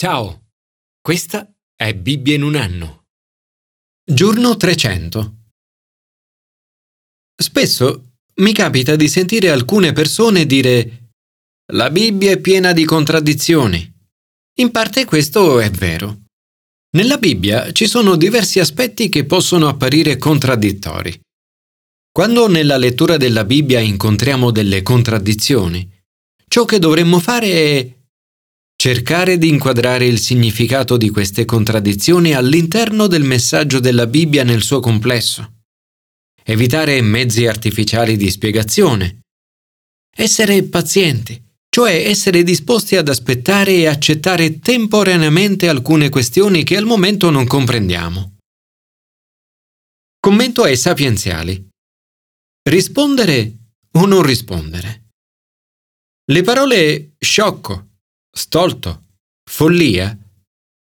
Ciao, questa è Bibbia in un anno. Giorno 300. Spesso mi capita di sentire alcune persone dire La Bibbia è piena di contraddizioni. In parte questo è vero. Nella Bibbia ci sono diversi aspetti che possono apparire contraddittori. Quando nella lettura della Bibbia incontriamo delle contraddizioni, ciò che dovremmo fare è cercare di inquadrare il significato di queste contraddizioni all'interno del messaggio della Bibbia nel suo complesso, evitare mezzi artificiali di spiegazione, essere pazienti, cioè essere disposti ad aspettare e accettare temporaneamente alcune questioni che al momento non comprendiamo. Commento ai sapienziali. Rispondere o non rispondere. Le parole sciocco, stolto, follia,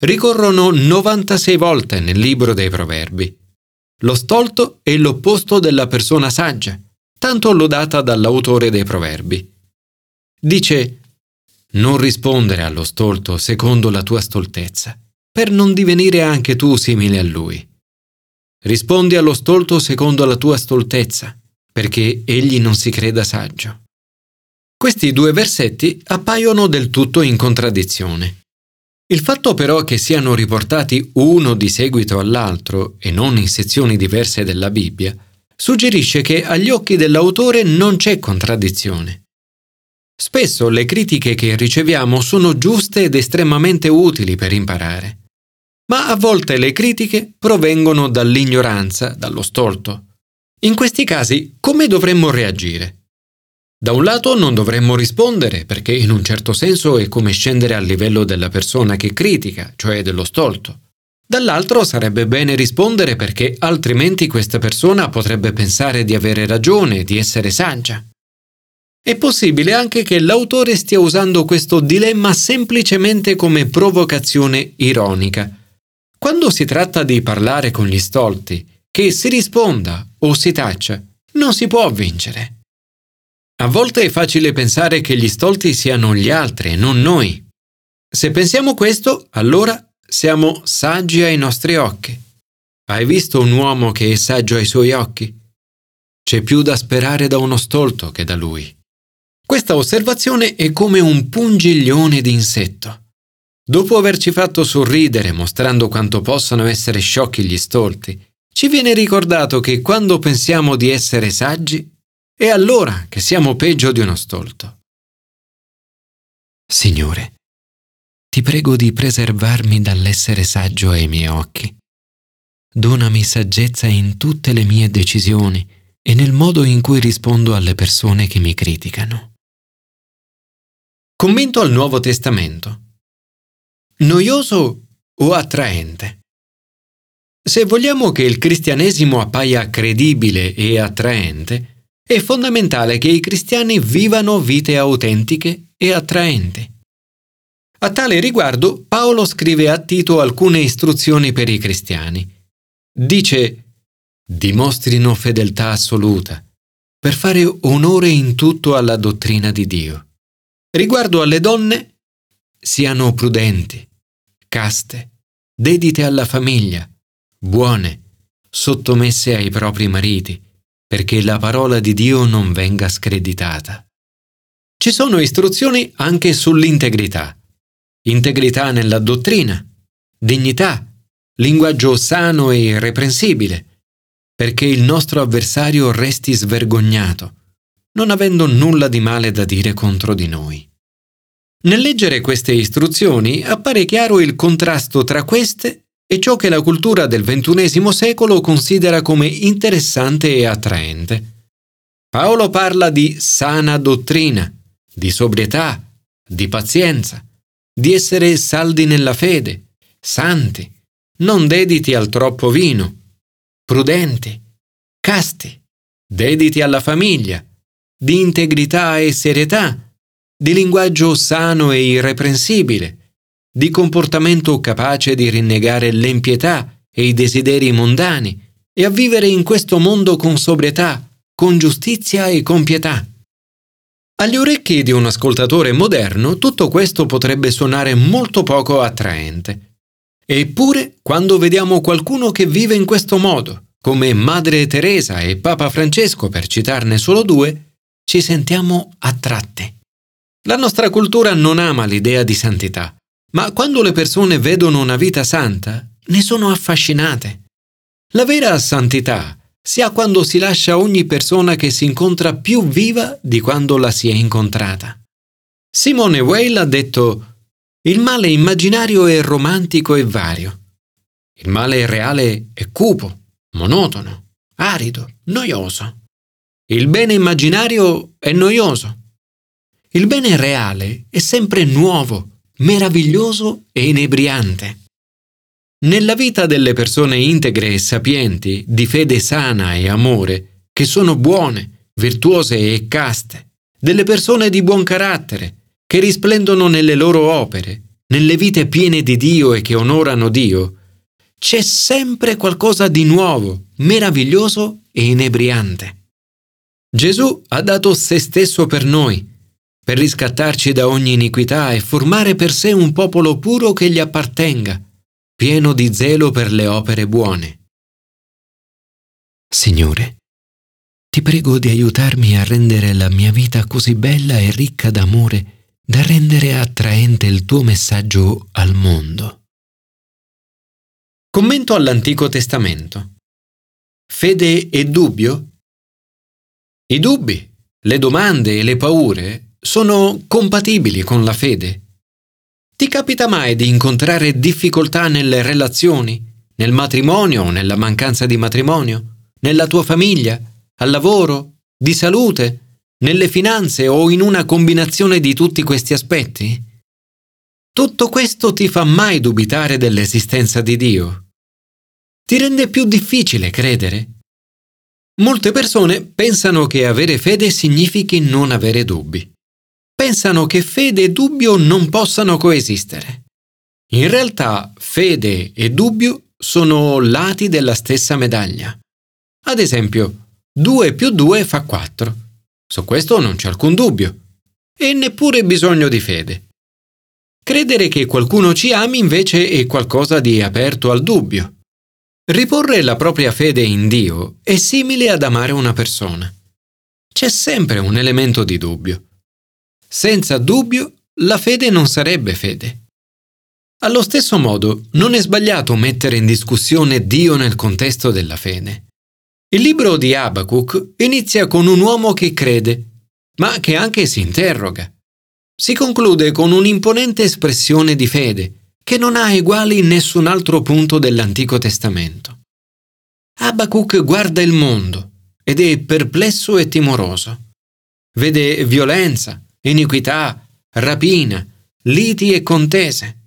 ricorrono 96 volte nel libro dei proverbi. Lo stolto è l'opposto della persona saggia, tanto lodata dall'autore dei proverbi. Dice, non rispondere allo stolto secondo la tua stoltezza, per non divenire anche tu simile a lui. Rispondi allo stolto secondo la tua stoltezza, perché egli non si creda saggio. Questi due versetti appaiono del tutto in contraddizione. Il fatto però che siano riportati uno di seguito all'altro e non in sezioni diverse della Bibbia, suggerisce che agli occhi dell'autore non c'è contraddizione. Spesso le critiche che riceviamo sono giuste ed estremamente utili per imparare, ma a volte le critiche provengono dall'ignoranza, dallo stolto. In questi casi come dovremmo reagire? Da un lato non dovremmo rispondere, perché in un certo senso è come scendere al livello della persona che critica, cioè dello stolto. Dall'altro sarebbe bene rispondere perché altrimenti questa persona potrebbe pensare di avere ragione, di essere saggia. È possibile anche che l'autore stia usando questo dilemma semplicemente come provocazione ironica. Quando si tratta di parlare con gli stolti, che si risponda o si taccia, non si può vincere. A volte è facile pensare che gli stolti siano gli altri e non noi. Se pensiamo questo, allora siamo saggi ai nostri occhi. Hai visto un uomo che è saggio ai suoi occhi? C'è più da sperare da uno stolto che da lui. Questa osservazione è come un pungiglione di insetto. Dopo averci fatto sorridere mostrando quanto possano essere sciocchi gli stolti, ci viene ricordato che quando pensiamo di essere saggi, è allora che siamo peggio di uno stolto. Signore, ti prego di preservarmi dall'essere saggio ai miei occhi. Donami saggezza in tutte le mie decisioni e nel modo in cui rispondo alle persone che mi criticano. Commento al Nuovo Testamento. Noioso o attraente? Se vogliamo che il cristianesimo appaia credibile e attraente, è fondamentale che i cristiani vivano vite autentiche e attraenti. A tale riguardo Paolo scrive a Tito alcune istruzioni per i cristiani. Dice dimostrino fedeltà assoluta per fare onore in tutto alla dottrina di Dio. Riguardo alle donne, siano prudenti, caste, dedite alla famiglia, buone, sottomesse ai propri mariti, perché la parola di Dio non venga screditata. Ci sono istruzioni anche sull'integrità. Integrità nella dottrina, dignità, linguaggio sano e irreprensibile, perché il nostro avversario resti svergognato, non avendo nulla di male da dire contro di noi. Nel leggere queste istruzioni appare chiaro il contrasto tra queste è ciò che la cultura del XXI secolo considera come interessante e attraente. Paolo parla di sana dottrina, di sobrietà, di pazienza, di essere saldi nella fede, santi, non dediti al troppo vino, prudenti, casti, dediti alla famiglia, di integrità e serietà, di linguaggio sano e irreprensibile, di comportamento capace di rinnegare l'empietà e i desideri mondani e a vivere in questo mondo con sobrietà, con giustizia e con pietà. Agli orecchi di un ascoltatore moderno tutto questo potrebbe suonare molto poco attraente. Eppure, quando vediamo qualcuno che vive in questo modo, come Madre Teresa e Papa Francesco per citarne solo due, ci sentiamo attratti. La nostra cultura non ama l'idea di santità, ma quando le persone vedono una vita santa, ne sono affascinate. La vera santità si ha quando si lascia ogni persona che si incontra più viva di quando la si è incontrata. Simone Weil ha detto il male immaginario è romantico e vario. Il male reale è cupo, monotono, arido, noioso. Il bene immaginario è noioso. Il bene reale è sempre nuovo, meraviglioso e inebriante. Nella vita delle persone integre e sapienti, di fede sana e amore, che sono buone, virtuose e caste, delle persone di buon carattere, che risplendono nelle loro opere, nelle vite piene di Dio e che onorano Dio, c'è sempre qualcosa di nuovo, meraviglioso e inebriante. Gesù ha dato se stesso per noi, per riscattarci da ogni iniquità e formare per sé un popolo puro che gli appartenga, pieno di zelo per le opere buone. Signore, ti prego di aiutarmi a rendere la mia vita così bella e ricca d'amore da rendere attraente il tuo messaggio al mondo. Commento all'Antico Testamento. Fede e dubbio? I dubbi, le domande e le paure sono compatibili con la fede ti capita mai di incontrare difficoltà nelle relazioni, nel matrimonio o nella mancanza di matrimonio, nella tua famiglia, al lavoro, di salute, nelle finanze o in una combinazione di tutti questi aspetti? Tutto questo ti fa mai dubitare dell'esistenza di Dio? Ti rende più difficile credere? Molte persone pensano che avere fede significhi non avere dubbi pensano che fede e dubbio non possano coesistere. In realtà fede e dubbio sono lati della stessa medaglia. Ad esempio, 2 più 2 fa 4. Su questo non c'è alcun dubbio. E neppure bisogno di fede. Credere che qualcuno ci ami invece è qualcosa di aperto al dubbio. Riporre la propria fede in Dio è simile ad amare una persona. C'è sempre un elemento di dubbio. Senza dubbio, la fede non sarebbe fede. Allo stesso modo, non è sbagliato mettere in discussione Dio nel contesto della fede. Il libro di Abacuc inizia con un uomo che crede, ma che anche si interroga. Si conclude con un'imponente espressione di fede, che non ha eguali in nessun altro punto dell'Antico Testamento. Abacuc guarda il mondo ed è perplesso e timoroso. Vede violenza, iniquità, rapina, liti e contese.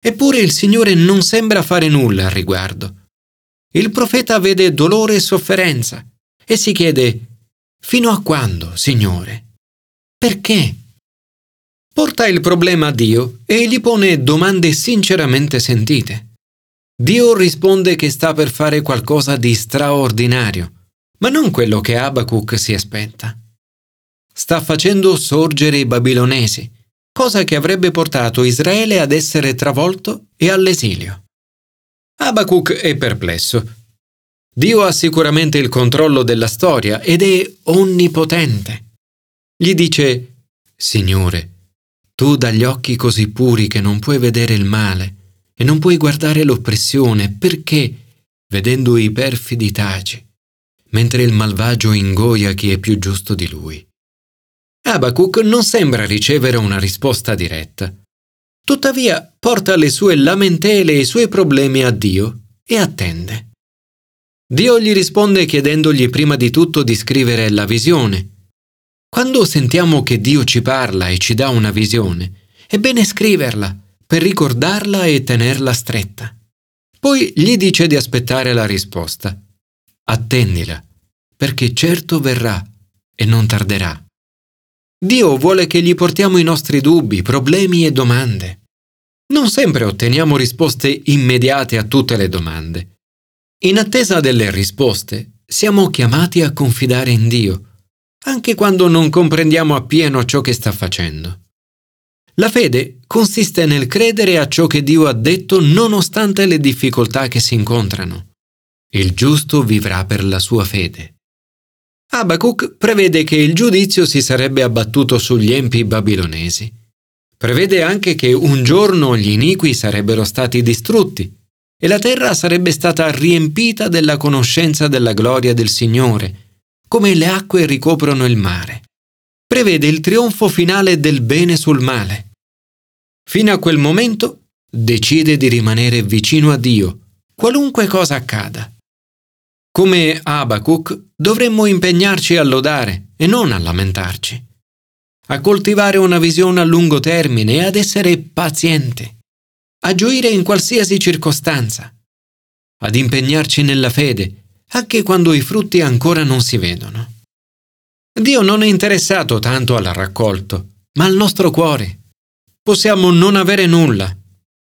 Eppure il Signore non sembra fare nulla al riguardo. Il profeta vede dolore e sofferenza e si chiede Fino a quando, Signore? Perché? Porta il problema a Dio e gli pone domande sinceramente sentite. Dio risponde che sta per fare qualcosa di straordinario, ma non quello che Abacuc si aspetta sta facendo sorgere i babilonesi, cosa che avrebbe portato Israele ad essere travolto e all'esilio. Abacuc è perplesso. Dio ha sicuramente il controllo della storia ed è onnipotente. Gli dice, Signore, tu dagli occhi così puri che non puoi vedere il male e non puoi guardare l'oppressione, perché, vedendo i perfidi taci, mentre il malvagio ingoia chi è più giusto di lui? Abacuc non sembra ricevere una risposta diretta. Tuttavia porta le sue lamentele e i suoi problemi a Dio e attende. Dio gli risponde chiedendogli prima di tutto di scrivere la visione. Quando sentiamo che Dio ci parla e ci dà una visione, è bene scriverla per ricordarla e tenerla stretta. Poi gli dice di aspettare la risposta. Attendila, perché certo verrà e non tarderà. Dio vuole che gli portiamo i nostri dubbi, problemi e domande. Non sempre otteniamo risposte immediate a tutte le domande. In attesa delle risposte, siamo chiamati a confidare in Dio, anche quando non comprendiamo appieno ciò che sta facendo. La fede consiste nel credere a ciò che Dio ha detto nonostante le difficoltà che si incontrano. Il giusto vivrà per la sua fede. Abacuc prevede che il giudizio si sarebbe abbattuto sugli empi babilonesi. Prevede anche che un giorno gli iniqui sarebbero stati distrutti e la terra sarebbe stata riempita della conoscenza della gloria del Signore, come le acque ricoprono il mare. Prevede il trionfo finale del bene sul male. Fino a quel momento decide di rimanere vicino a Dio, qualunque cosa accada. Come Abacuc dovremmo impegnarci a lodare e non a lamentarci, a coltivare una visione a lungo termine e ad essere pazienti, a gioire in qualsiasi circostanza, ad impegnarci nella fede, anche quando i frutti ancora non si vedono. Dio non è interessato tanto al raccolto, ma al nostro cuore. Possiamo non avere nulla,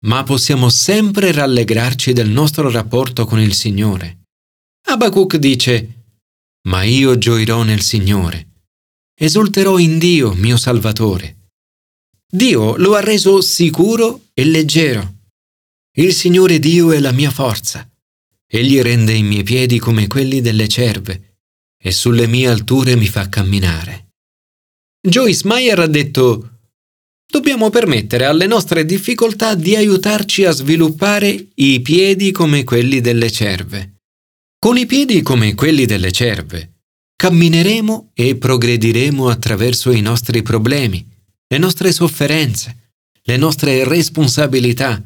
ma possiamo sempre rallegrarci del nostro rapporto con il Signore. Abacuc dice, Ma io gioirò nel Signore, esulterò in Dio, mio Salvatore. Dio lo ha reso sicuro e leggero. Il Signore Dio è la mia forza. Egli rende i miei piedi come quelli delle cerve e sulle mie alture mi fa camminare. Joyce Meyer ha detto, Dobbiamo permettere alle nostre difficoltà di aiutarci a sviluppare i piedi come quelli delle cerve. Con i piedi come quelli delle cerve, cammineremo e progrediremo attraverso i nostri problemi, le nostre sofferenze, le nostre responsabilità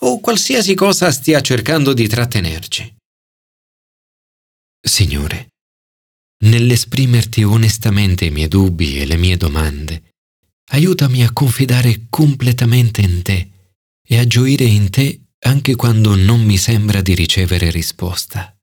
o qualsiasi cosa stia cercando di trattenerci. Signore, nell'esprimerti onestamente i miei dubbi e le mie domande, aiutami a confidare completamente in te e a gioire in te anche quando non mi sembra di ricevere risposta.